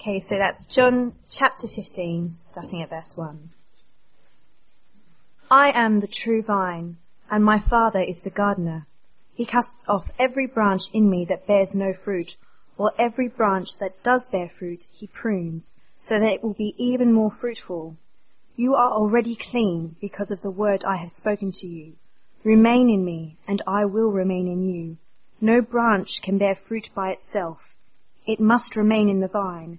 Okay, so that's John chapter 15, starting at verse 1. I am the true vine, and my Father is the gardener. He casts off every branch in me that bears no fruit, or every branch that does bear fruit he prunes, so that it will be even more fruitful. You are already clean because of the word I have spoken to you. Remain in me, and I will remain in you. No branch can bear fruit by itself. It must remain in the vine.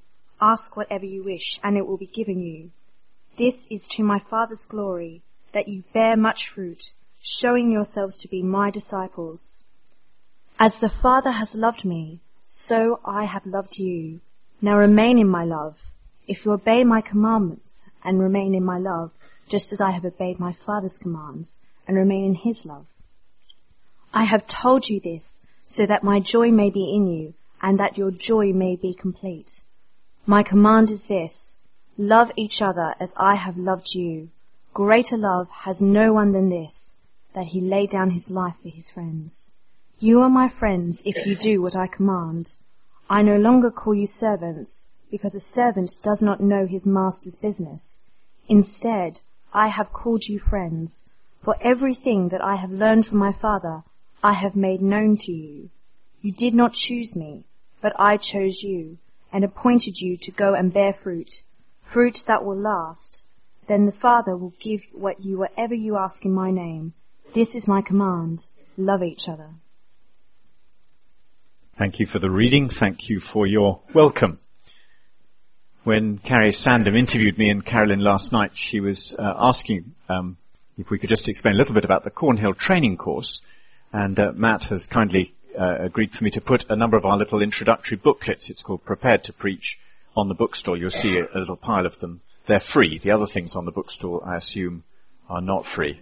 Ask whatever you wish, and it will be given you. This is to my Father's glory, that you bear much fruit, showing yourselves to be my disciples. As the Father has loved me, so I have loved you. Now remain in my love. If you obey my commandments and remain in my love, just as I have obeyed my Father's commands and remain in his love. I have told you this so that my joy may be in you and that your joy may be complete. My command is this, love each other as I have loved you. Greater love has no one than this, that he lay down his life for his friends. You are my friends if you do what I command. I no longer call you servants, because a servant does not know his master's business. Instead, I have called you friends, for everything that I have learned from my Father, I have made known to you. You did not choose me, but I chose you and appointed you to go and bear fruit, fruit that will last. Then the Father will give what you whatever you ask in my name. This is my command. Love each other. Thank you for the reading. Thank you for your welcome. When Carrie Sandham interviewed me and Carolyn last night, she was uh, asking um, if we could just explain a little bit about the Cornhill training course. And uh, Matt has kindly uh, agreed for me to put a number of our little introductory booklets. It's called Prepared to Preach on the bookstore. You'll see a, little pile of them. They're free. The other things on the bookstore, I assume, are not free.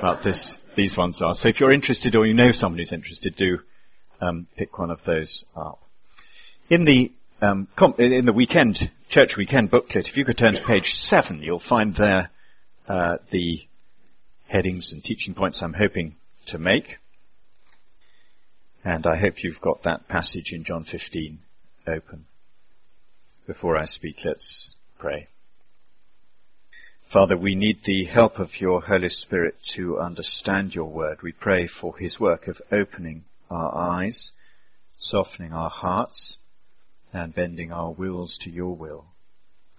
But this, these ones are. So if you're interested or you know someone who's interested, do um, pick one of those up. In the um, com- in the weekend church weekend booklet, if you could turn to page seven, you'll find there uh, the headings and teaching points I'm hoping to make. And I hope you've got that passage in John 15 open. Before I speak, let's pray. Father, we need the help of your Holy Spirit to understand your word. We pray for his work of opening our eyes, softening our hearts, and bending our wills to your will.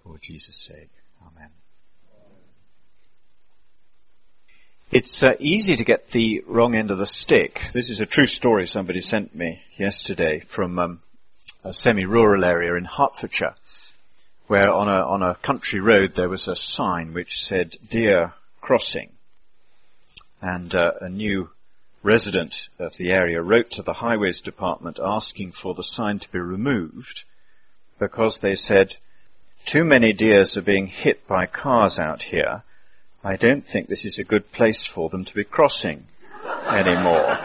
For Jesus' sake. Amen. It's uh, easy to get the wrong end of the stick. This is a true story somebody sent me yesterday from um, a semi-rural area in Hertfordshire, where on a on a country road there was a sign which said "Deer Crossing," and uh, a new resident of the area wrote to the highways department asking for the sign to be removed because they said too many deers are being hit by cars out here I don't think this is a good place for them to be crossing anymore.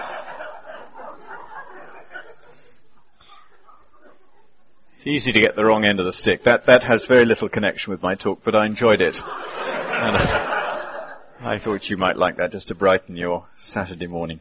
It's easy to get the wrong end of the stick. That, that has very little connection with my talk, but I enjoyed it. I, I thought you might like that just to brighten your Saturday morning.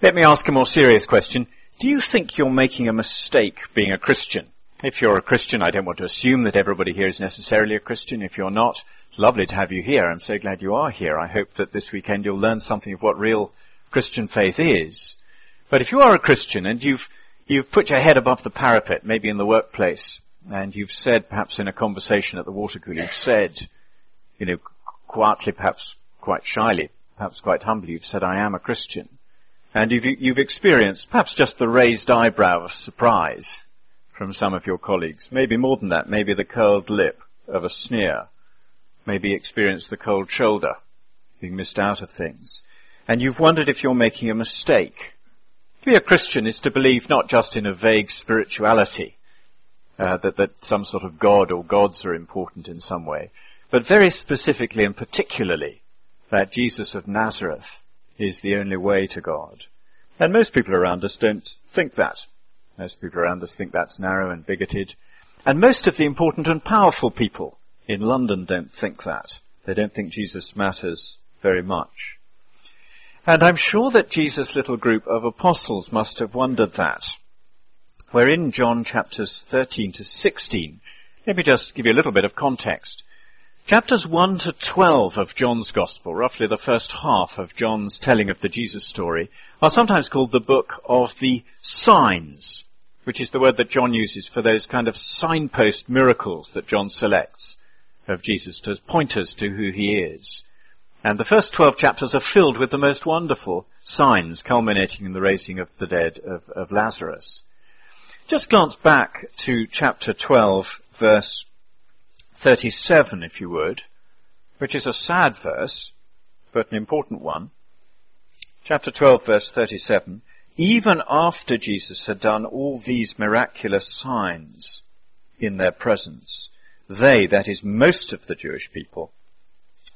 Let me ask a more serious question. Do you think you're making a mistake being a Christian? If you're a Christian, I don't want to assume that everybody here is necessarily a Christian. If you're not, lovely to have you here. I'm so glad you are here. I hope that this weekend you'll learn something of what real Christian faith is. But if you are a Christian and you've, you've put your head above the parapet, maybe in the workplace, and you've said, perhaps in a conversation at the water cooler, you've said, you know, quietly, perhaps quite shyly, perhaps quite humbly, you've said, I am a Christian. And you've, you've experienced perhaps just the raised eyebrow of surprise from some of your colleagues. Maybe more than that, maybe the curled lip of a sneer. Maybe experience the cold shoulder, being missed out of things. And you've wondered if you're making a mistake. To be a Christian is to believe not just in a vague spirituality, uh, that, that some sort of god or gods are important in some way, but very specifically and particularly that Jesus of Nazareth is the only way to God. And most people around us don't think that. Most people around us think that's narrow and bigoted. And most of the important and powerful people in London don't think that. They don't think Jesus matters very much. And I'm sure that Jesus' little group of apostles must have wondered that. We're in John chapters 13 to 16. Let me just give you a little bit of context. Chapters 1 to 12 of John's Gospel, roughly the first half of John's telling of the Jesus story, are sometimes called the book of the signs, which is the word that John uses for those kind of signpost miracles that John selects of Jesus to point us to who he is. And the first 12 chapters are filled with the most wonderful signs culminating in the raising of the dead of, of Lazarus. Just glance back to chapter 12 verse 37, if you would, which is a sad verse, but an important one. Chapter 12, verse 37. Even after Jesus had done all these miraculous signs in their presence, they, that is most of the Jewish people,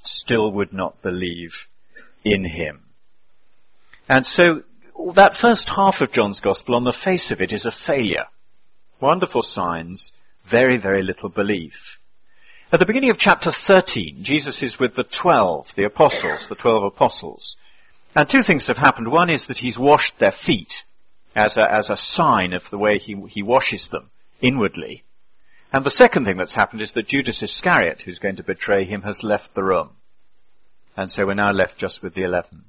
still would not believe in him. And so that first half of John's gospel on the face of it is a failure. Wonderful signs, very, very little belief. At the beginning of chapter 13, Jesus is with the twelve, the apostles, the twelve apostles. And two things have happened. One is that he's washed their feet as a, as a sign of the way he, he washes them inwardly. And the second thing that's happened is that Judas Iscariot, who's going to betray him, has left the room. And so we're now left just with the eleven.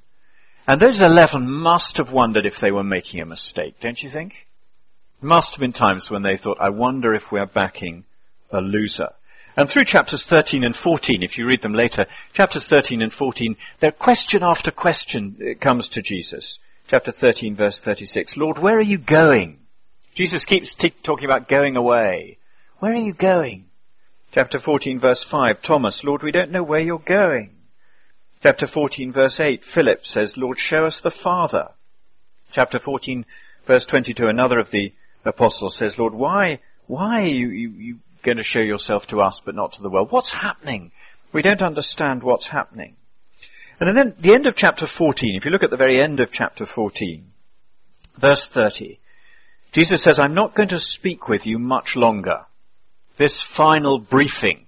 And those eleven must have wondered if they were making a mistake, don't you think? Must have been times when they thought, I wonder if we're backing a loser. And through chapters 13 and 14, if you read them later, chapters 13 and 14, there question after question uh, comes to Jesus. Chapter 13 verse 36, Lord, where are you going? Jesus keeps t- talking about going away. Where are you going? Chapter 14 verse 5, Thomas, Lord, we don't know where you're going. Chapter 14 verse 8, Philip says, Lord, show us the Father. Chapter 14 verse 22, another of the apostles says, Lord, why, why are you, you, you going to show yourself to us but not to the world. What's happening? We don't understand what's happening. And then the end of chapter 14, if you look at the very end of chapter 14, verse 30, Jesus says, I'm not going to speak with you much longer. This final briefing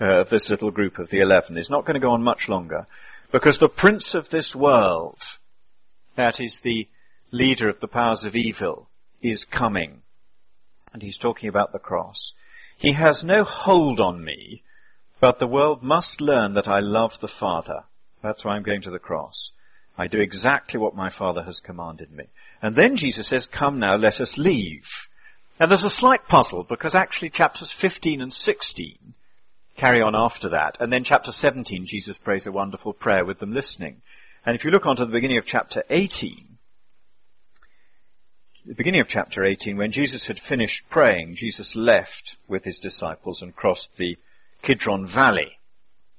uh, of this little group of the eleven is not going to go on much longer because the prince of this world, that is the leader of the powers of evil, is coming. And he's talking about the cross. He has no hold on me, but the world must learn that I love the Father. That's why I'm going to the cross. I do exactly what my Father has commanded me. And then Jesus says, come now, let us leave. And there's a slight puzzle because actually chapters 15 and 16 carry on after that. And then chapter 17, Jesus prays a wonderful prayer with them listening. And if you look on to the beginning of chapter 18, the beginning of chapter 18, when Jesus had finished praying, Jesus left with his disciples and crossed the Kidron Valley,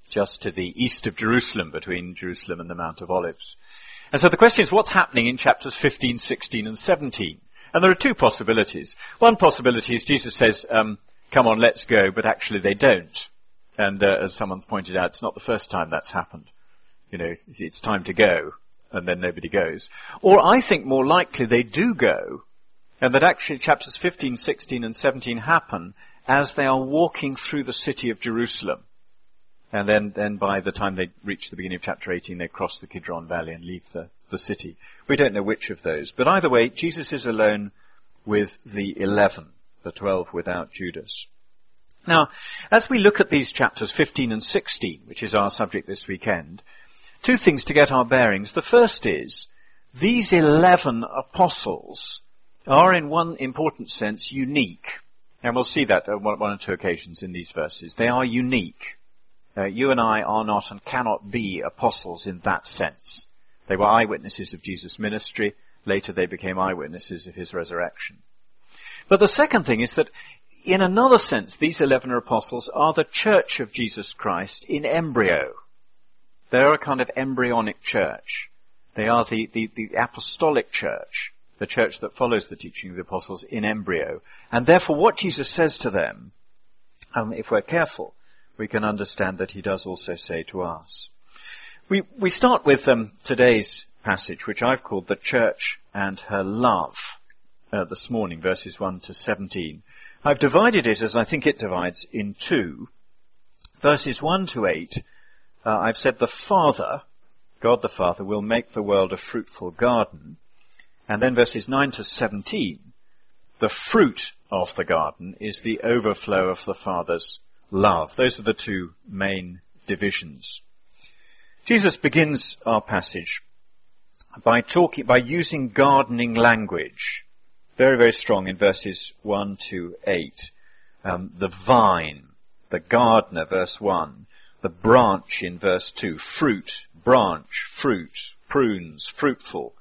just to the east of Jerusalem, between Jerusalem and the Mount of Olives. And so the question is, what's happening in chapters 15, 16, and 17? And there are two possibilities. One possibility is Jesus says, um, come on, let's go, but actually they don't. And uh, as someone's pointed out, it's not the first time that's happened. You know, it's time to go and then nobody goes. Or I think more likely they do go, and that actually chapters 15, 16, and 17 happen as they are walking through the city of Jerusalem. And then, then by the time they reach the beginning of chapter 18, they cross the Kidron Valley and leave the, the city. We don't know which of those. But either way, Jesus is alone with the eleven, the twelve without Judas. Now, as we look at these chapters 15 and 16, which is our subject this weekend, two things to get our bearings. The first is, these eleven apostles are in one important sense unique. And we'll see that on one or two occasions in these verses. They are unique. Uh, you and I are not and cannot be apostles in that sense. They were eyewitnesses of Jesus' ministry. Later they became eyewitnesses of his resurrection. But the second thing is that in another sense, these eleven apostles are the church of Jesus Christ in embryo. They're a kind of embryonic church. They are the, the, the apostolic church the church that follows the teaching of the apostles in embryo. And therefore what Jesus says to them, um, if we're careful, we can understand that he does also say to us. We, we start with um, today's passage, which I've called the church and her love, uh, this morning, verses 1 to 17. I've divided it as I think it divides in two. Verses 1 to 8, uh, I've said the Father, God the Father, will make the world a fruitful garden. And then verses 9 to 17, the fruit of the garden is the overflow of the Father's love. Those are the two main divisions. Jesus begins our passage by talking, by using gardening language. Very, very strong in verses 1 to 8. Um, the vine, the gardener, verse 1. The branch in verse 2. Fruit, branch, fruit, prunes, fruitful.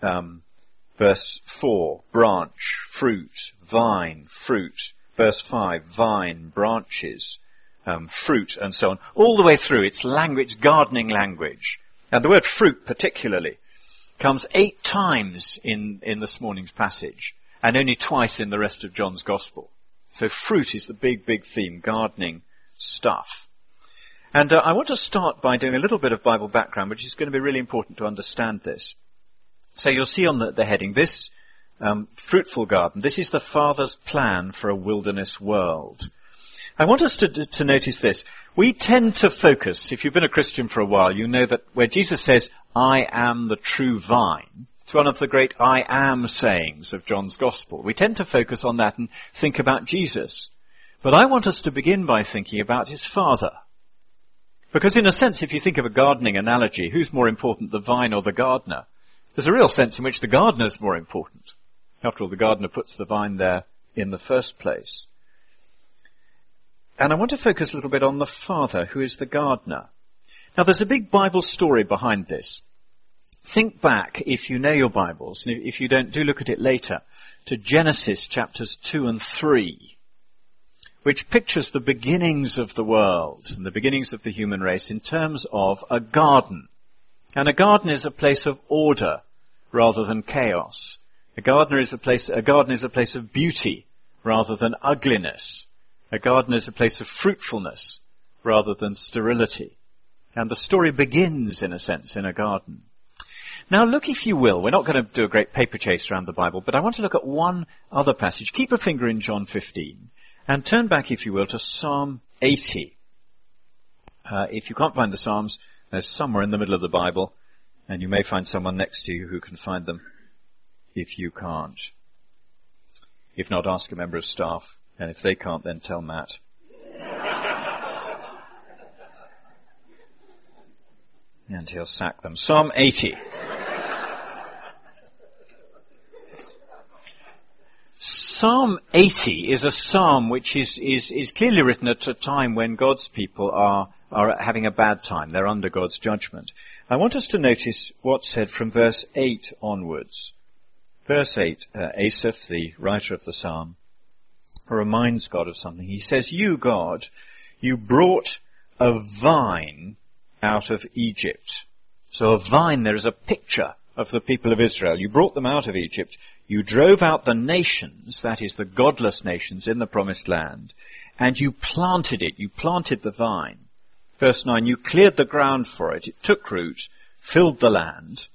Um, verse 4. Branch, fruit, vine, fruit. Verse 5. Vine, branches, um, fruit, and so on. All the way through, it's language, gardening language. And the word fruit particularly comes eight times in, in this morning's passage and only twice in the rest of John's gospel. So fruit is the big, big theme, gardening stuff. And uh, I want to start by doing a little bit of Bible background, which is going to be really important to understand this. So you'll see on the, the heading, this um, fruitful garden, this is the Father's plan for a wilderness world. I want us to, to notice this. We tend to focus, if you've been a Christian for a while, you know that where Jesus says, I am the true vine, it's one of the great I am sayings of John's Gospel. We tend to focus on that and think about Jesus. But I want us to begin by thinking about his Father. Because in a sense, if you think of a gardening analogy, who's more important, the vine or the gardener? There's a real sense in which the gardener's more important. After all, the gardener puts the vine there in the first place. And I want to focus a little bit on the father, who is the gardener. Now there's a big Bible story behind this. Think back, if you know your Bibles, and if you don't, do look at it later, to Genesis chapters 2 and 3, which pictures the beginnings of the world and the beginnings of the human race in terms of a garden. And a garden is a place of order rather than chaos. A garden is a place, a garden is a place of beauty rather than ugliness. A garden is a place of fruitfulness rather than sterility. And the story begins, in a sense, in a garden. Now look, if you will, we're not going to do a great paper chase around the Bible, but I want to look at one other passage. Keep a finger in John 15 and turn back, if you will, to Psalm 80. Uh, if you can't find the Psalms, they're somewhere in the middle of the Bible, and you may find someone next to you who can find them if you can't. If not, ask a member of staff. And if they can't, then tell Matt. and he'll sack them. Psalm 80. Psalm 80 is a psalm which is, is, is clearly written at a time when God's people are, are having a bad time. They're under God's judgment. I want us to notice what's said from verse 8 onwards. Verse 8, uh, Asaph, the writer of the psalm, reminds God of something. He says, You, God, you brought a vine out of Egypt. So a vine, there is a picture of the people of Israel. You brought them out of Egypt. You drove out the nations, that is the godless nations in the promised land, and you planted it. You planted the vine. Verse 9, you cleared the ground for it. It took root, filled the land.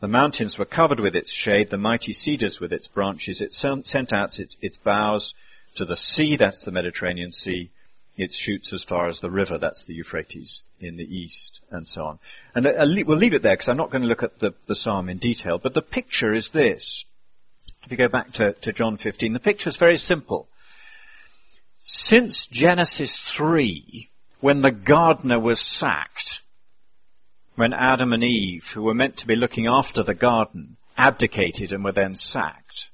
The mountains were covered with its shade, the mighty cedars with its branches. It sent out its, its boughs to the sea, that's the Mediterranean Sea. It shoots as far as the river, that's the Euphrates in the east, and so on. And uh, we'll leave it there because I'm not going to look at the, the psalm in detail, but the picture is this. If you go back to, to John 15, the picture is very simple. Since Genesis 3, when the gardener was sacked, when Adam and Eve, who were meant to be looking after the garden, abdicated and were then sacked,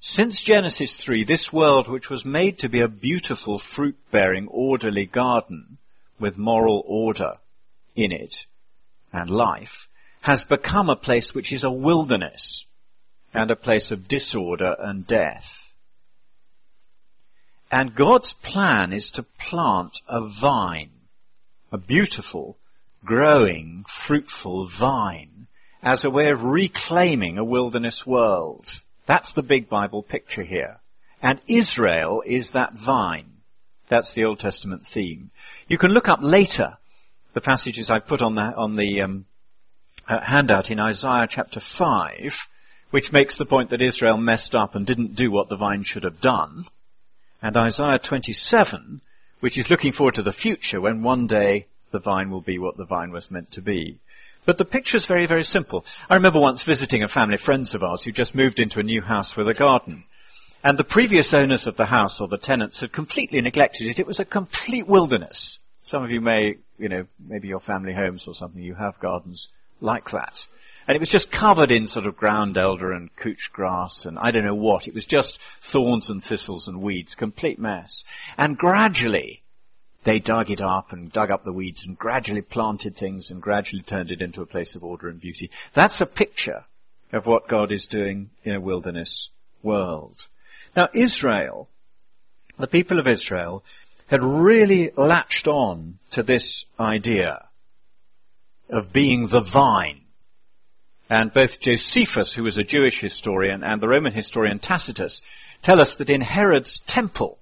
since Genesis 3, this world, which was made to be a beautiful fruit-bearing, orderly garden with moral order in it and life, has become a place which is a wilderness and a place of disorder and death. And God's plan is to plant a vine, a beautiful, growing, fruitful vine, as a way of reclaiming a wilderness world. That's the big Bible picture here. And Israel is that vine. That's the Old Testament theme. You can look up later the passages I put on the, on the um, uh, handout in Isaiah chapter 5, which makes the point that Israel messed up and didn't do what the vine should have done. And Isaiah 27, which is looking forward to the future when one day the vine will be what the vine was meant to be. But the picture is very, very simple. I remember once visiting a family, friends of ours, who just moved into a new house with a garden. And the previous owners of the house or the tenants had completely neglected it. It was a complete wilderness. Some of you may, you know, maybe your family homes or something, you have gardens like that. And it was just covered in sort of ground elder and couch grass and I don't know what. It was just thorns and thistles and weeds, complete mess. And gradually, they dug it up and dug up the weeds and gradually planted things and gradually turned it into a place of order and beauty. That's a picture of what God is doing in a wilderness world. Now Israel, the people of Israel, had really latched on to this idea of being the vine. And both Josephus, who was a Jewish historian, and the Roman historian Tacitus tell us that in Herod's temple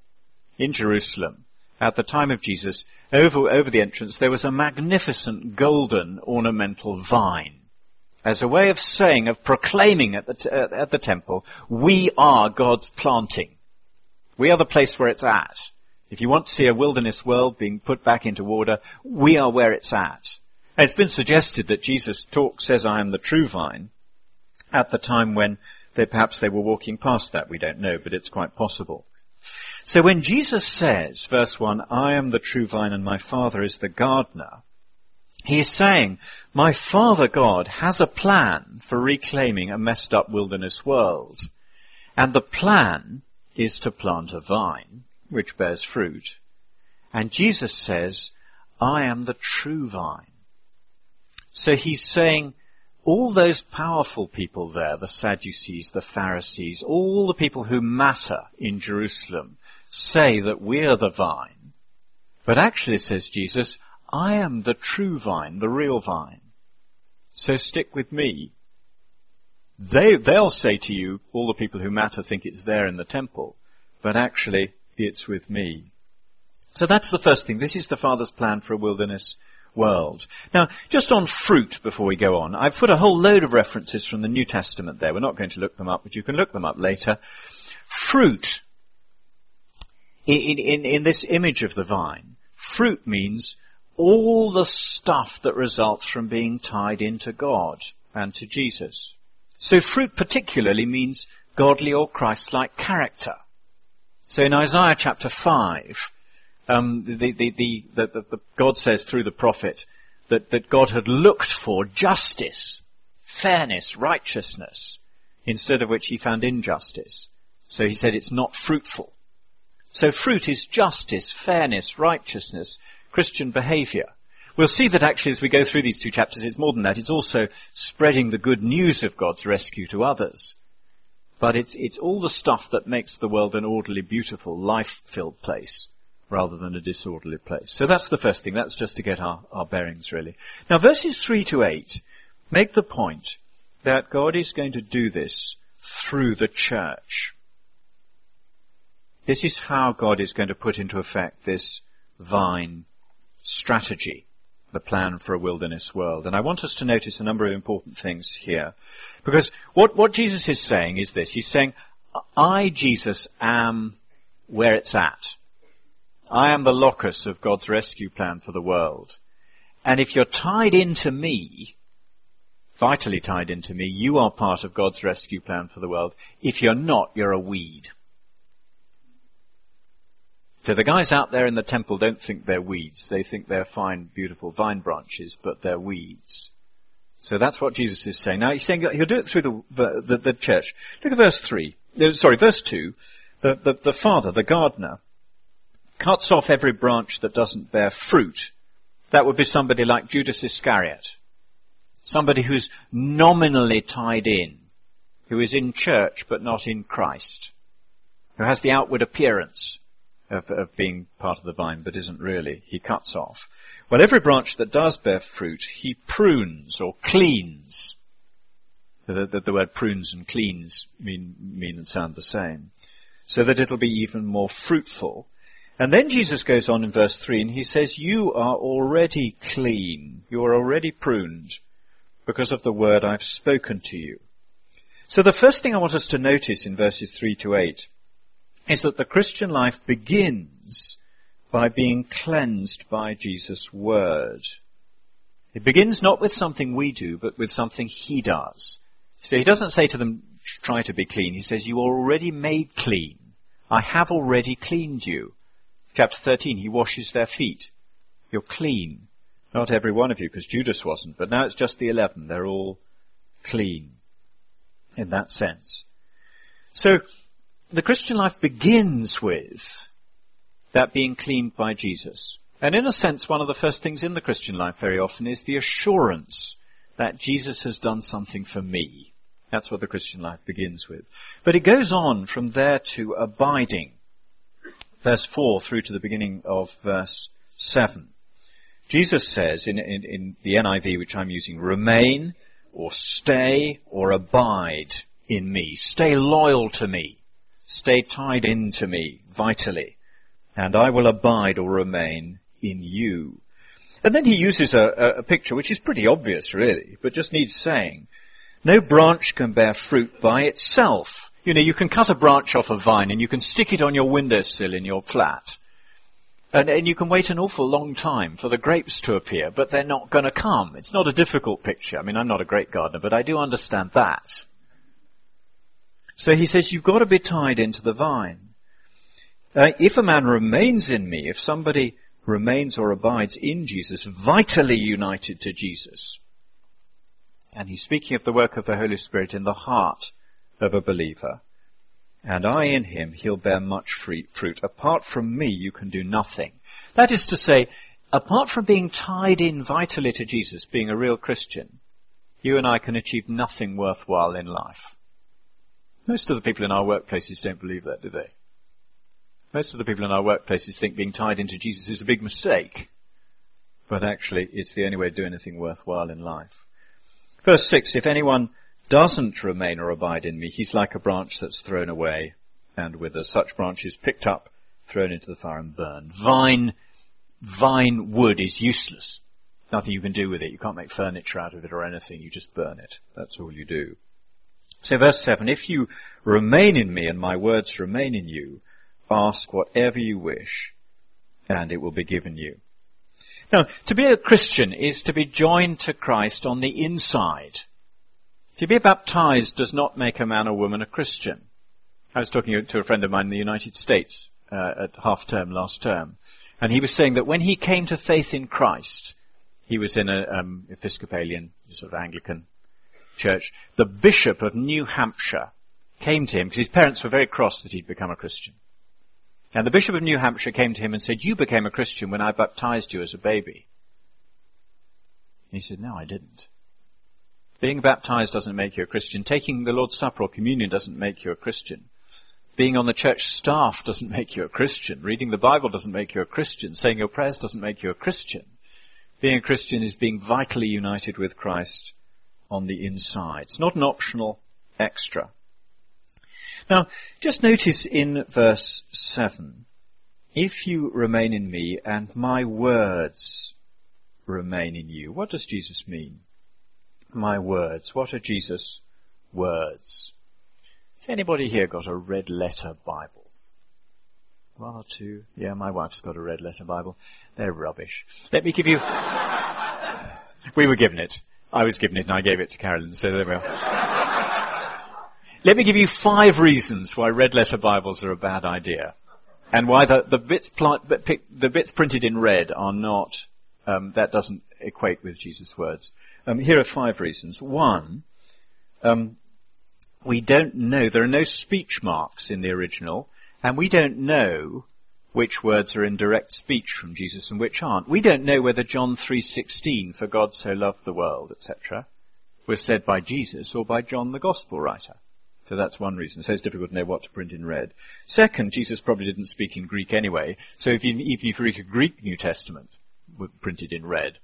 in Jerusalem, at the time of Jesus, over, over the entrance, there was a magnificent golden ornamental vine. As a way of saying, of proclaiming at the, t- at the temple, we are God's planting. We are the place where it's at. If you want to see a wilderness world being put back into order, we are where it's at. It's been suggested that Jesus talk, says, I am the true vine, at the time when they, perhaps they were walking past that. We don't know, but it's quite possible. So when Jesus says, verse 1, I am the true vine and my Father is the gardener, he is saying, my Father God has a plan for reclaiming a messed up wilderness world. And the plan is to plant a vine which bears fruit. And Jesus says, I am the true vine. So he's saying, all those powerful people there, the Sadducees, the Pharisees, all the people who matter in Jerusalem, say that we're the vine. But actually, says Jesus, I am the true vine, the real vine. So stick with me. They, they'll say to you, all the people who matter think it's there in the temple, but actually it's with me. So that's the first thing. This is the Father's plan for a wilderness world. Now, just on fruit before we go on, I've put a whole load of references from the New Testament there. We're not going to look them up, but you can look them up later. Fruit in, in, in this image of the vine, fruit means all the stuff that results from being tied into God and to Jesus. So fruit particularly means godly or Christ-like character. So in Isaiah chapter 5, um, the, the, the, the, God says through the prophet that, that God had looked for justice, fairness, righteousness, instead of which he found injustice. So he said it's not fruitful. So fruit is justice, fairness, righteousness, Christian behavior. We'll see that actually as we go through these two chapters, it's more than that. It's also spreading the good news of God's rescue to others. But it's, it's all the stuff that makes the world an orderly, beautiful, life-filled place rather than a disorderly place. So that's the first thing. That's just to get our, our bearings really. Now verses 3 to 8 make the point that God is going to do this through the church. This is how God is going to put into effect this vine strategy, the plan for a wilderness world. And I want us to notice a number of important things here. Because what, what Jesus is saying is this. He's saying, I, Jesus, am where it's at. I am the locus of God's rescue plan for the world. And if you're tied into me, vitally tied into me, you are part of God's rescue plan for the world. If you're not, you're a weed. So the guys out there in the temple don't think they're weeds. They think they're fine, beautiful vine branches, but they're weeds. So that's what Jesus is saying. Now he's saying he'll do it through the, the, the church. Look at verse 3. Sorry, verse 2. The, the, the father, the gardener, cuts off every branch that doesn't bear fruit. That would be somebody like Judas Iscariot. Somebody who's nominally tied in. Who is in church but not in Christ. Who has the outward appearance of, of being part of the vine, but isn't really. He cuts off. Well, every branch that does bear fruit, he prunes or cleans, The, the, the word prunes and cleans mean, mean and sound the same. So that it'll be even more fruitful. And then Jesus goes on in verse 3 and he says, You are already clean. You are already pruned because of the word I've spoken to you. So the first thing I want us to notice in verses 3 to 8 is that the Christian life begins by being cleansed by Jesus' word. It begins not with something we do, but with something he does. So he doesn't say to them, try to be clean. He says, you are already made clean. I have already cleaned you. Chapter 13, he washes their feet. You're clean. Not every one of you, because Judas wasn't, but now it's just the eleven. They're all clean in that sense. So, the Christian life begins with that being cleaned by Jesus. And in a sense, one of the first things in the Christian life very often is the assurance that Jesus has done something for me. That's what the Christian life begins with. But it goes on from there to abiding verse 4 through to the beginning of verse 7. Jesus says in, in, in the NIV, which I'm using, remain or stay or abide in me. Stay loyal to me. Stay tied into me vitally. And I will abide or remain in you. And then he uses a, a, picture which is pretty obvious really, but just needs saying. No branch can bear fruit by itself. You know, you can cut a branch off a vine and you can stick it on your windowsill in your flat. And, and you can wait an awful long time for the grapes to appear, but they're not going to come. It's not a difficult picture. I mean, I'm not a great gardener, but I do understand that. So he says, you've got to be tied into the vine. Uh, if a man remains in me, if somebody remains or abides in Jesus, vitally united to Jesus, and he's speaking of the work of the Holy Spirit in the heart, of a believer. And I in him, he'll bear much fruit. Apart from me, you can do nothing. That is to say, apart from being tied in vitally to Jesus, being a real Christian, you and I can achieve nothing worthwhile in life. Most of the people in our workplaces don't believe that, do they? Most of the people in our workplaces think being tied into Jesus is a big mistake. But actually, it's the only way to do anything worthwhile in life. Verse 6, if anyone doesn't remain or abide in me, he's like a branch that's thrown away and withers. Such branches picked up, thrown into the fire and burned. Vine, vine wood is useless. Nothing you can do with it. You can't make furniture out of it or anything. You just burn it. That's all you do. So verse 7, if you remain in me and my words remain in you, ask whatever you wish and it will be given you. Now, to be a Christian is to be joined to Christ on the inside. To be baptized does not make a man or woman a Christian. I was talking to a friend of mine in the United States uh, at half term last term, and he was saying that when he came to faith in Christ, he was in an um, Episcopalian, sort of Anglican church. The Bishop of New Hampshire came to him because his parents were very cross that he'd become a Christian. And the Bishop of New Hampshire came to him and said, "You became a Christian when I baptized you as a baby." He said, "No, I didn't." Being baptized doesn't make you a Christian. Taking the Lord's Supper or communion doesn't make you a Christian. Being on the church staff doesn't make you a Christian. Reading the Bible doesn't make you a Christian. Saying your prayers doesn't make you a Christian. Being a Christian is being vitally united with Christ on the inside. It's not an optional extra. Now, just notice in verse 7, if you remain in me and my words remain in you, what does Jesus mean? My words. What are Jesus' words? Has anybody here got a red letter Bible? One or two? Yeah, my wife's got a red letter Bible. They're rubbish. Let me give you. we were given it. I was given it and I gave it to Carolyn, so there we are. Let me give you five reasons why red letter Bibles are a bad idea. And why the, the bits pl- the bits printed in red are not, um, that doesn't equate with Jesus' words. Um, here are five reasons. One, um, we don't know, there are no speech marks in the original, and we don't know which words are in direct speech from Jesus and which aren't. We don't know whether John 3.16, for God so loved the world, etc., was said by Jesus or by John the Gospel writer. So that's one reason. So it's difficult to know what to print in red. Second, Jesus probably didn't speak in Greek anyway, so if you, even if you read a Greek New Testament printed in red,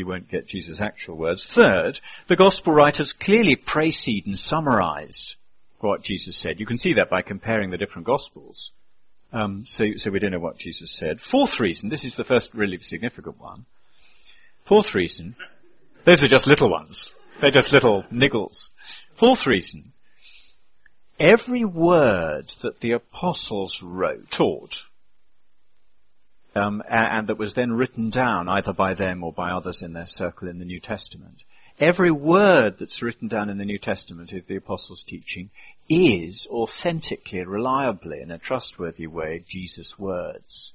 you won't get Jesus' actual words. Third, the gospel writers clearly precede and summarized what Jesus said. You can see that by comparing the different gospels. Um, so, so we don't know what Jesus said. Fourth reason, this is the first really significant one. Fourth reason, those are just little ones. They're just little niggles. Fourth reason, every word that the apostles wrote, taught, um, and, that was then written down either by them or by others in their circle in the New Testament. Every word that's written down in the New Testament of the apostles' teaching is authentically, reliably, in a trustworthy way, Jesus' words.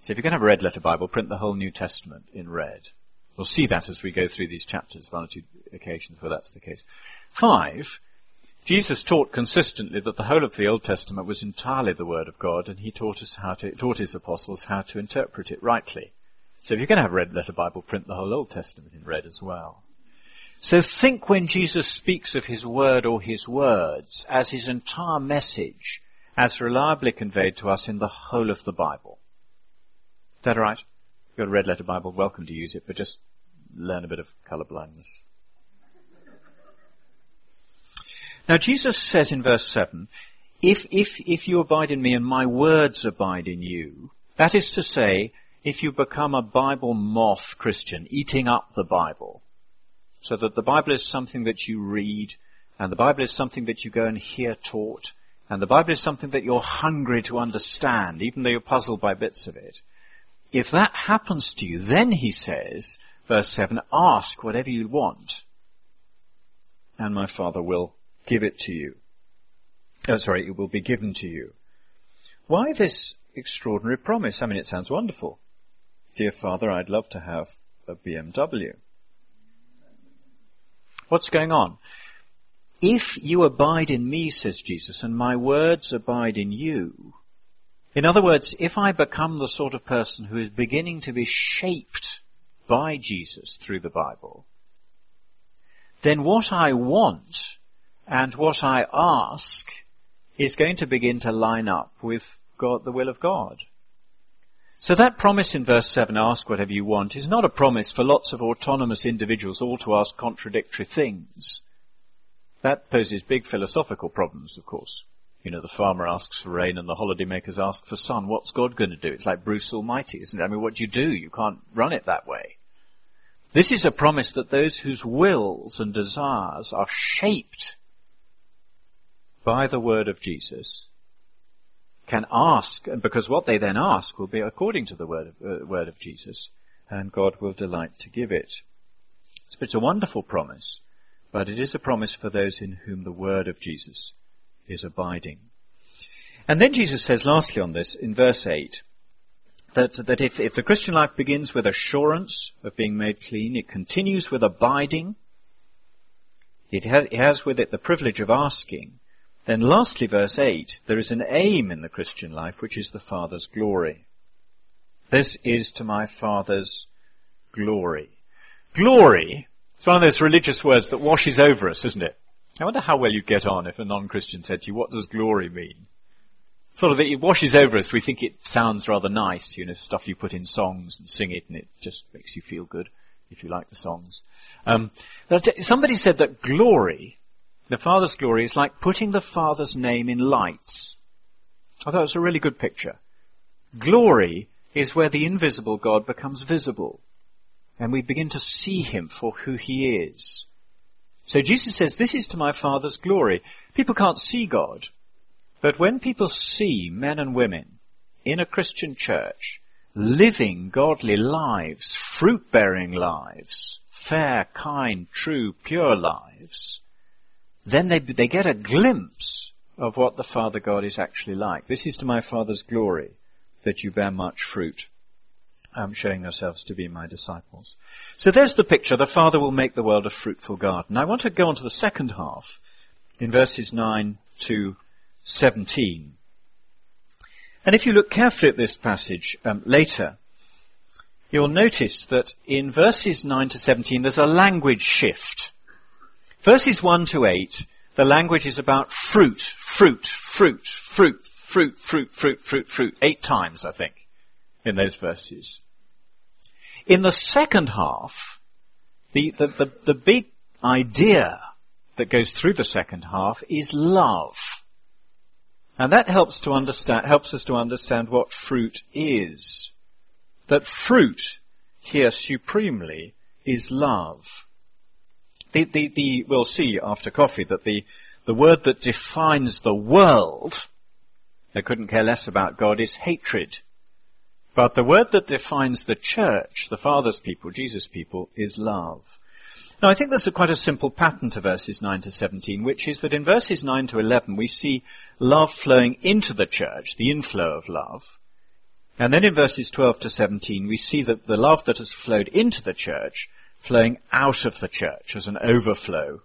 So if you're going to have a red letter Bible, print the whole New Testament in red. We'll see that as we go through these chapters, one or two occasions where that's the case. Five, Jesus taught consistently that the whole of the Old Testament was entirely the Word of God, and he taught us how to, taught his apostles how to interpret it rightly. So if you're going to have a red letter Bible, print the whole Old Testament in red as well. So think when Jesus speaks of his word or his words as his entire message as reliably conveyed to us in the whole of the Bible. Is that alright? You've got a red letter Bible, welcome to use it, but just learn a bit of color blindness. Now Jesus says in verse 7, if, if, if you abide in me and my words abide in you, that is to say, if you become a Bible moth Christian, eating up the Bible, so that the Bible is something that you read, and the Bible is something that you go and hear taught, and the Bible is something that you're hungry to understand, even though you're puzzled by bits of it. If that happens to you, then he says, verse 7, ask whatever you want, and my Father will give it to you. Oh, sorry, it will be given to you. Why this extraordinary promise? I mean, it sounds wonderful. Dear Father, I'd love to have a BMW. What's going on? If you abide in me, says Jesus, and my words abide in you, in other words, if I become the sort of person who is beginning to be shaped by Jesus through the Bible, then what I want and what I ask is going to begin to line up with God, the will of God. So that promise in verse 7, ask whatever you want, is not a promise for lots of autonomous individuals all to ask contradictory things. That poses big philosophical problems, of course. You know, the farmer asks for rain and the holidaymakers ask for sun. What's God going to do? It's like Bruce Almighty, isn't it? I mean, what do you do? You can't run it that way. This is a promise that those whose wills and desires are shaped by the word of Jesus can ask, because what they then ask will be according to the word of, uh, word of Jesus, and God will delight to give it. So it's a wonderful promise, but it is a promise for those in whom the word of Jesus is abiding. And then Jesus says lastly on this, in verse 8, that, that if, if the Christian life begins with assurance of being made clean, it continues with abiding, it it has with it the privilege of asking, then lastly, verse 8, there is an aim in the Christian life, which is the Father's glory. This is to my Father's glory. Glory, it's one of those religious words that washes over us, isn't it? I wonder how well you'd get on if a non-Christian said to you, what does glory mean? Sort of, it washes over us. We think it sounds rather nice, you know, stuff you put in songs and sing it and it just makes you feel good if you like the songs. Um, somebody said that glory the Father's glory is like putting the Father's name in lights. I thought it was a really good picture. Glory is where the invisible God becomes visible. And we begin to see Him for who He is. So Jesus says, this is to my Father's glory. People can't see God. But when people see men and women in a Christian church living godly lives, fruit-bearing lives, fair, kind, true, pure lives, then they, they get a glimpse of what the Father God is actually like. This is to my Father's glory that you bear much fruit, um, showing yourselves to be my disciples. So there's the picture. The Father will make the world a fruitful garden. I want to go on to the second half in verses 9 to 17. And if you look carefully at this passage um, later, you'll notice that in verses 9 to 17 there's a language shift. Verses 1 to 8, the language is about fruit, fruit, fruit, fruit, fruit, fruit, fruit, fruit, fruit, eight times, I think, in those verses. In the second half, the, the, the, the big idea that goes through the second half is love. And that helps to understand, helps us to understand what fruit is. That fruit here supremely is love. The, the, the, we'll see after coffee that the, the word that defines the world, they couldn't care less about God, is hatred. But the word that defines the church, the Father's people, Jesus' people, is love. Now I think there's a quite a simple pattern to verses 9 to 17, which is that in verses 9 to 11 we see love flowing into the church, the inflow of love. And then in verses 12 to 17 we see that the love that has flowed into the church flowing out of the church as an overflow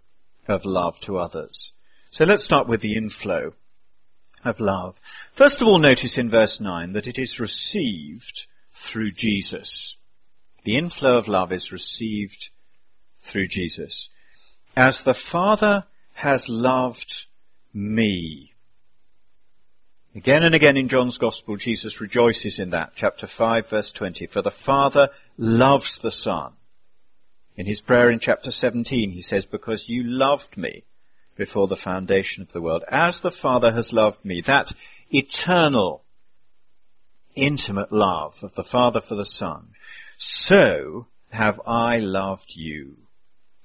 of love to others. So let's start with the inflow of love. First of all, notice in verse 9 that it is received through Jesus. The inflow of love is received through Jesus. As the Father has loved me. Again and again in John's Gospel, Jesus rejoices in that. Chapter 5 verse 20. For the Father loves the Son. In his prayer in chapter 17, he says, because you loved me before the foundation of the world, as the Father has loved me, that eternal, intimate love of the Father for the Son, so have I loved you.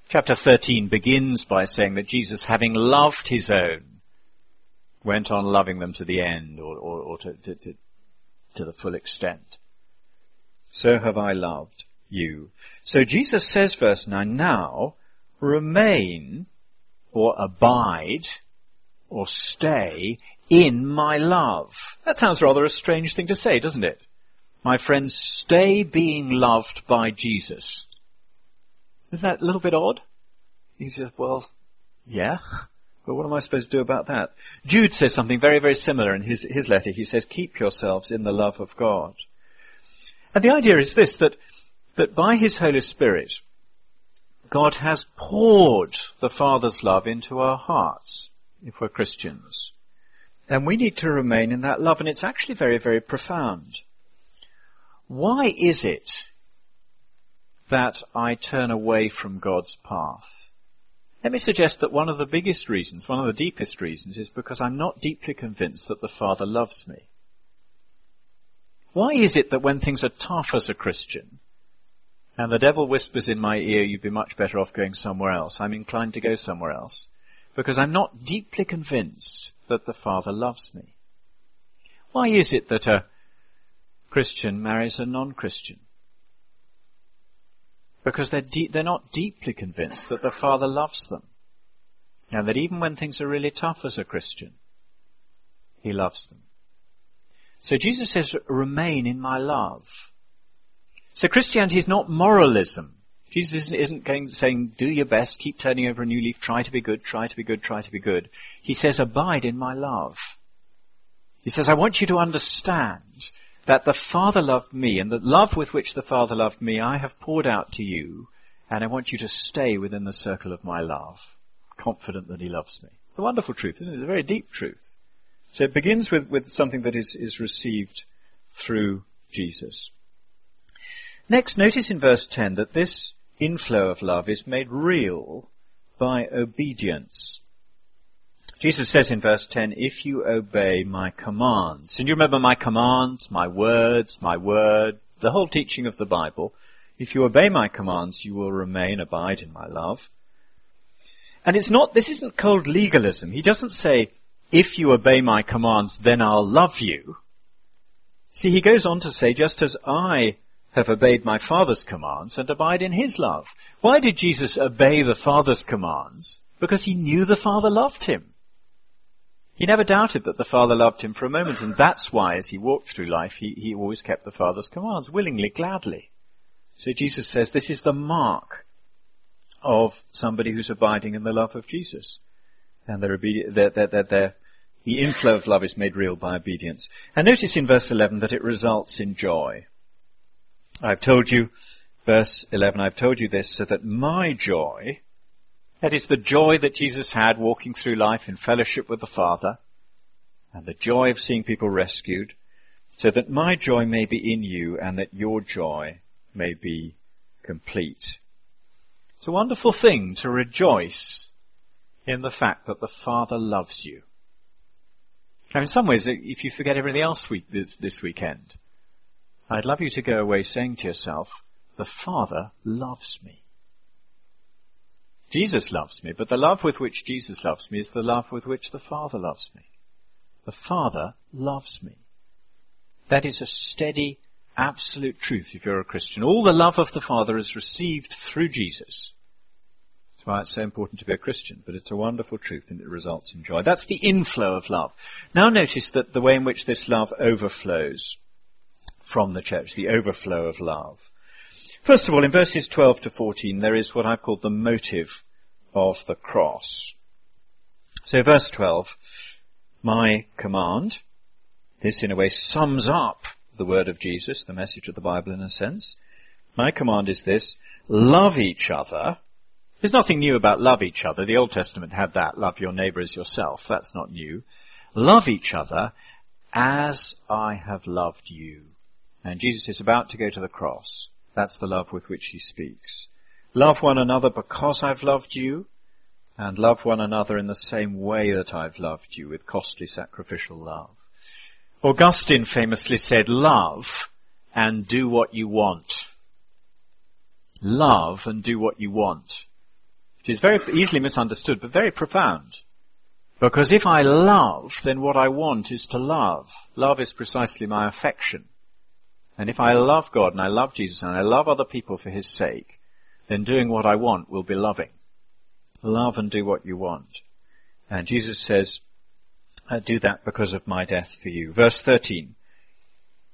Chapter 13 begins by saying that Jesus, having loved his own, went on loving them to the end or, or, or to, to, to, to the full extent. So have I loved you. So Jesus says, verse 9, now remain or abide or stay in my love. That sounds rather a strange thing to say, doesn't it? My friends, stay being loved by Jesus. Isn't that a little bit odd? He says, well, yeah, but what am I supposed to do about that? Jude says something very, very similar in his, his letter. He says, keep yourselves in the love of God. And the idea is this, that, that by his Holy Spirit, God has poured the Father's love into our hearts, if we're Christians. And we need to remain in that love, and it's actually very, very profound. Why is it that I turn away from God's path. Let me suggest that one of the biggest reasons, one of the deepest reasons, is because I'm not deeply convinced that the Father loves me. Why is it that when things are tough as a Christian, and the devil whispers in my ear, you'd be much better off going somewhere else, I'm inclined to go somewhere else? Because I'm not deeply convinced that the Father loves me. Why is it that a Christian marries a non-Christian? because they're, de- they're not deeply convinced that the Father loves them. And that even when things are really tough as a Christian, He loves them. So Jesus says, remain in my love. So Christianity is not moralism. Jesus isn't going, saying, do your best, keep turning over a new leaf, try to be good, try to be good, try to be good. He says, abide in my love. He says, I want you to understand that the Father loved me, and the love with which the Father loved me I have poured out to you, and I want you to stay within the circle of my love, confident that He loves me. It's a wonderful truth, isn't it? It's a very deep truth. So it begins with, with something that is, is received through Jesus. Next, notice in verse 10 that this inflow of love is made real by obedience. Jesus says in verse 10, if you obey my commands, and you remember my commands, my words, my word, the whole teaching of the Bible, if you obey my commands, you will remain, abide in my love. And it's not, this isn't cold legalism. He doesn't say, if you obey my commands, then I'll love you. See, he goes on to say, just as I have obeyed my Father's commands and abide in his love. Why did Jesus obey the Father's commands? Because he knew the Father loved him. He never doubted that the Father loved him for a moment, and that's why as he walked through life, he, he always kept the Father's commands, willingly, gladly. So Jesus says this is the mark of somebody who's abiding in the love of Jesus. And their obedience, their, their, their, their, the inflow of love is made real by obedience. And notice in verse 11 that it results in joy. I've told you, verse 11, I've told you this so that my joy that is the joy that Jesus had walking through life in fellowship with the Father and the joy of seeing people rescued so that my joy may be in you and that your joy may be complete. It's a wonderful thing to rejoice in the fact that the Father loves you. Now in some ways, if you forget everything else this, this weekend, I'd love you to go away saying to yourself, the Father loves me. Jesus loves me, but the love with which Jesus loves me is the love with which the Father loves me. The Father loves me. That is a steady, absolute truth if you're a Christian. All the love of the Father is received through Jesus. That's why it's so important to be a Christian, but it's a wonderful truth and it results in joy. That's the inflow of love. Now notice that the way in which this love overflows from the church, the overflow of love. First of all, in verses 12 to 14, there is what I've called the motive of the cross. So verse 12, my command, this in a way sums up the word of Jesus, the message of the Bible in a sense. My command is this, love each other. There's nothing new about love each other. The Old Testament had that, love your neighbor as yourself. That's not new. Love each other as I have loved you. And Jesus is about to go to the cross. That's the love with which he speaks. Love one another because I've loved you, and love one another in the same way that I've loved you with costly sacrificial love. Augustine famously said, love and do what you want. Love and do what you want. It is very easily misunderstood, but very profound. Because if I love, then what I want is to love. Love is precisely my affection. And if I love God and I love Jesus and I love other people for His sake, then doing what I want will be loving. Love and do what you want. And Jesus says, I do that because of my death for you. Verse 13.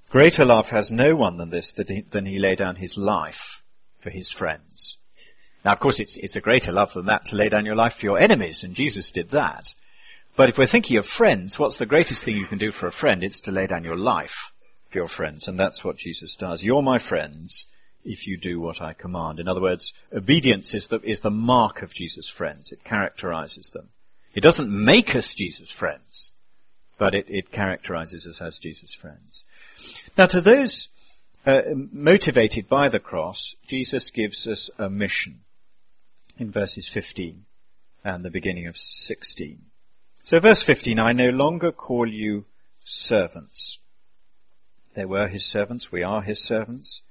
Greater love has no one than this, than he lay down his life for his friends. Now, of course, it's, it's a greater love than that to lay down your life for your enemies, and Jesus did that. But if we're thinking of friends, what's the greatest thing you can do for a friend? It's to lay down your life for your friends. And that's what Jesus does. You're my friends if you do what I command. In other words, obedience is the, is the mark of Jesus' friends. It characterizes them. It doesn't make us Jesus' friends, but it, it characterizes us as Jesus' friends. Now to those uh, motivated by the cross, Jesus gives us a mission in verses 15 and the beginning of 16. So verse 15, I no longer call you servants they were his servants. We are his servants.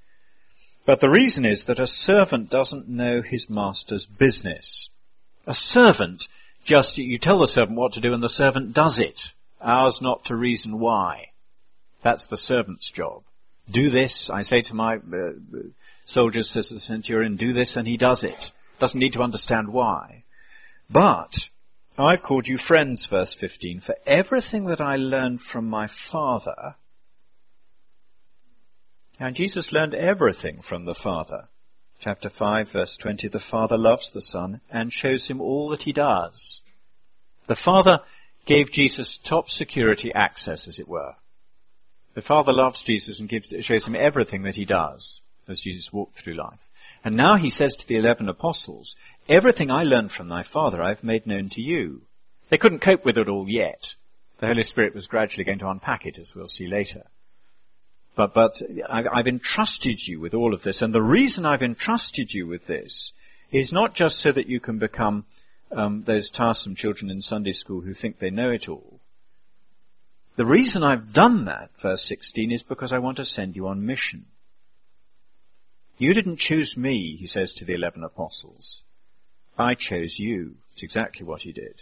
But the reason is that a servant doesn't know his master's business. A servant just, you tell the servant what to do and the servant does it. Ours not to reason why. That's the servant's job. Do this, I say to my uh, soldiers, says the centurion, do this and he does it. Doesn't need to understand why. But, I've called you friends, verse 15, for everything that I learned from my father, and Jesus learned everything from the Father. Chapter 5 verse 20, the Father loves the Son and shows him all that he does. The Father gave Jesus top security access, as it were. The Father loves Jesus and gives, shows him everything that he does as Jesus walked through life. And now he says to the eleven apostles, everything I learned from thy Father I've made known to you. They couldn't cope with it all yet. The Holy Spirit was gradually going to unpack it, as we'll see later. But, but I've entrusted you with all of this. And the reason I've entrusted you with this is not just so that you can become um, those tiresome children in Sunday school who think they know it all. The reason I've done that, verse 16, is because I want to send you on mission. You didn't choose me, he says to the eleven apostles. I chose you. It's exactly what he did.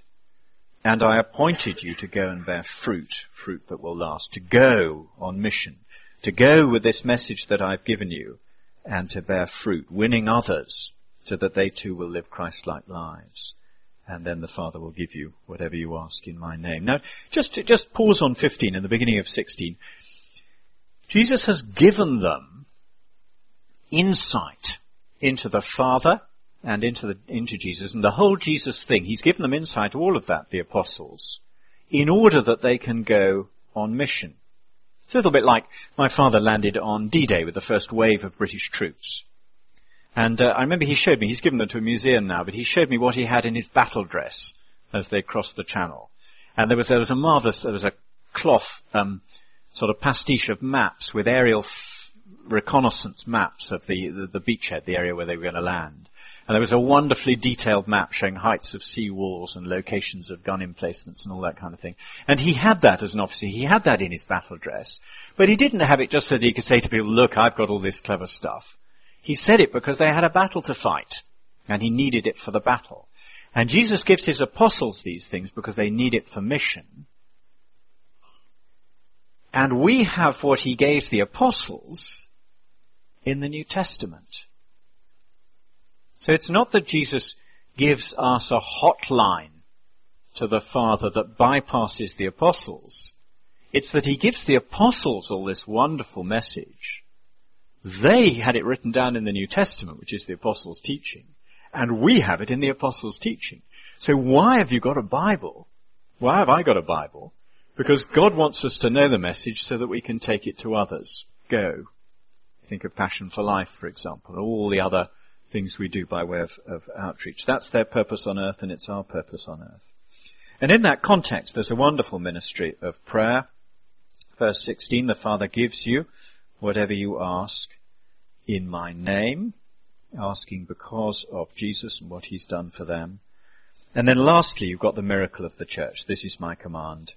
And I appointed you to go and bear fruit, fruit that will last, to go on mission to go with this message that I've given you and to bear fruit, winning others so that they too will live Christ-like lives. And then the Father will give you whatever you ask in my name. Now, just, just pause on 15 in the beginning of 16. Jesus has given them insight into the Father and into the, into Jesus and the whole Jesus thing. He's given them insight to all of that, the apostles, in order that they can go on mission. It's a little bit like my father landed on D-Day with the first wave of British troops. And uh, I remember he showed me, he's given them to a museum now, but he showed me what he had in his battle dress as they crossed the channel. And there was, there was a marvelous, there was a cloth, um, sort of pastiche of maps with aerial f- reconnaissance maps of the, the, the beachhead, the area where they were going to land. And there was a wonderfully detailed map showing heights of sea walls and locations of gun emplacements and all that kind of thing. And he had that as an officer. He had that in his battle dress. But he didn't have it just so that he could say to people, look, I've got all this clever stuff. He said it because they had a battle to fight. And he needed it for the battle. And Jesus gives his apostles these things because they need it for mission. And we have what he gave the apostles in the New Testament. So it's not that Jesus gives us a hotline to the Father that bypasses the apostles. It's that he gives the apostles all this wonderful message. They had it written down in the New Testament, which is the apostles' teaching, and we have it in the apostles' teaching. So why have you got a Bible? Why have I got a Bible? Because God wants us to know the message so that we can take it to others. Go. Think of Passion for Life, for example, and all the other things we do by way of, of outreach. That's their purpose on earth and it's our purpose on earth. And in that context, there's a wonderful ministry of prayer. Verse 16, the Father gives you whatever you ask in my name, asking because of Jesus and what he's done for them. And then lastly, you've got the miracle of the church. This is my command.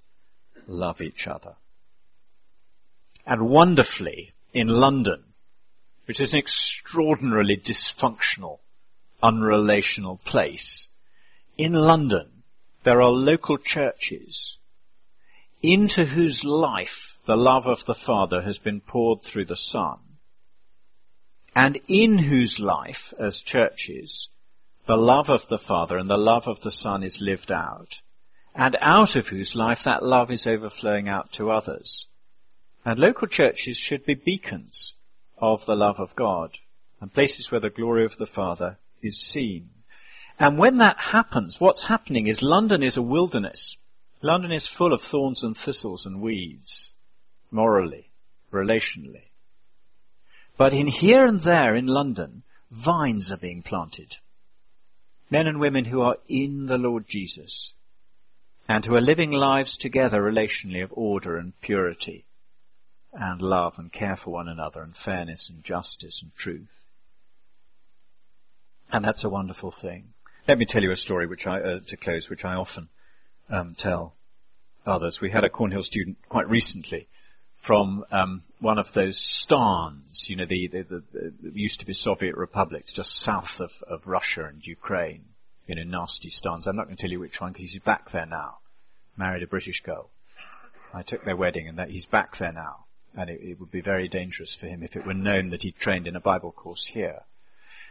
Love each other. And wonderfully, in London, which is an extraordinarily dysfunctional, unrelational place, in London, there are local churches into whose life the love of the Father has been poured through the Son, and in whose life, as churches, the love of the Father and the love of the Son is lived out, and out of whose life that love is overflowing out to others. And local churches should be beacons of the love of God and places where the glory of the Father is seen. And when that happens, what's happening is London is a wilderness. London is full of thorns and thistles and weeds, morally, relationally. But in here and there in London, vines are being planted men and women who are in the Lord Jesus and who are living lives together relationally of order and purity and love and care for one another and fairness and justice and truth. And that's a wonderful thing. Let me tell you a story which I, uh, to close, which I often um, tell others. We had a Cornhill student quite recently from um, one of those stans, you know, the, the, the, the, used to be Soviet republics just south of, of Russia and Ukraine, you know, nasty stans. I'm not going to tell you which one because he's back there now, married a British girl. I took their wedding and that he's back there now, and it, it would be very dangerous for him if it were known that he trained in a Bible course here.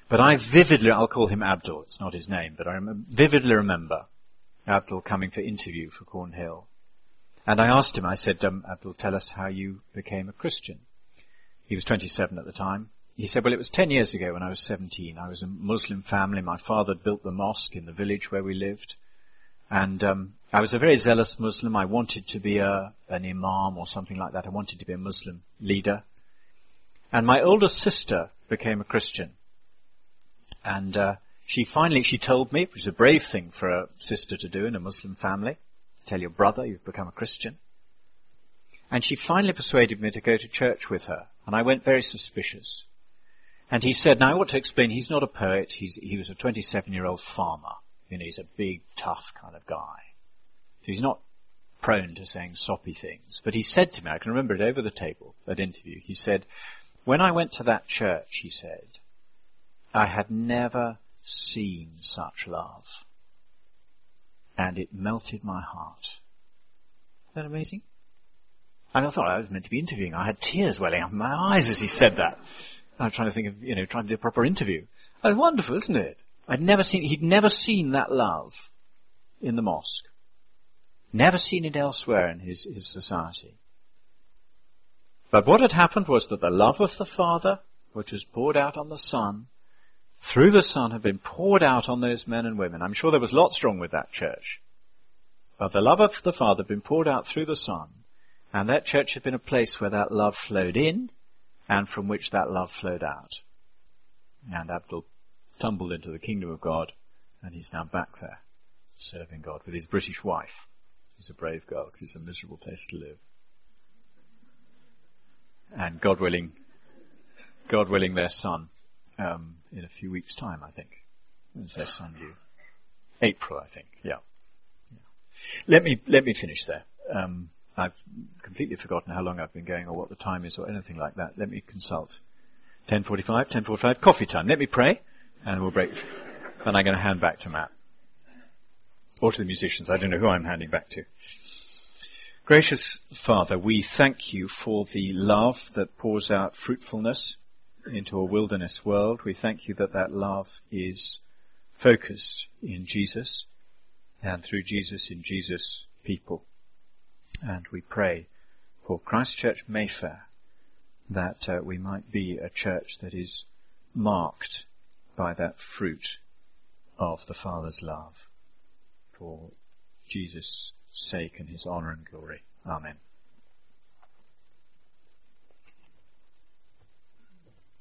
But I vividly, I'll call him Abdul, it's not his name, but I vividly remember Abdul coming for interview for Cornhill and I asked him, I said, um, Abdul, tell us how you became a Christian. He was 27 at the time. He said, well, it was 10 years ago when I was 17. I was a Muslim family. My father had built the mosque in the village where we lived. And um, I was a very zealous Muslim. I wanted to be a, an imam or something like that. I wanted to be a Muslim leader. And my older sister became a Christian. And uh, she finally, she told me, which is a brave thing for a sister to do in a Muslim family, Tell your brother you've become a Christian. And she finally persuaded me to go to church with her, and I went very suspicious. And he said, now I want to explain, he's not a poet, he's, he was a 27 year old farmer. You know, he's a big, tough kind of guy. He's not prone to saying soppy things. But he said to me, I can remember it over the table, that interview, he said, when I went to that church, he said, I had never seen such love and it melted my heart. Isn't that amazing? And I thought I was meant to be interviewing. I had tears welling up in my eyes as he said that. I was trying to think of, you know, trying to do a proper interview. It was wonderful, isn't it? I'd never seen, he'd never seen that love in the mosque. Never seen it elsewhere in his, his society. But what had happened was that the love of the Father, which was poured out on the Son, through the Son had been poured out on those men and women. I'm sure there was lots wrong with that church. But the love of the Father had been poured out through the Son, and that church had been a place where that love flowed in, and from which that love flowed out. And Abdul tumbled into the kingdom of God, and he's now back there, serving God with his British wife. She's a brave girl, because it's a miserable place to live. And God willing, God willing, their son um, in a few weeks' time, I think. When's their son due? April, I think. Yeah. yeah. Let me let me finish there. Um, I've completely forgotten how long I've been going or what the time is or anything like that. Let me consult. 10.45, 10.45, coffee time. Let me pray and we'll break. Then I'm going to hand back to Matt. Or to the musicians. I don't know who I'm handing back to. Gracious Father, we thank you for the love that pours out fruitfulness into a wilderness world. We thank you that that love is focused in Jesus and through Jesus in Jesus people. And we pray for Christchurch Mayfair that uh, we might be a church that is marked by that fruit of the Father's love for Jesus' sake and his honor and glory. Amen.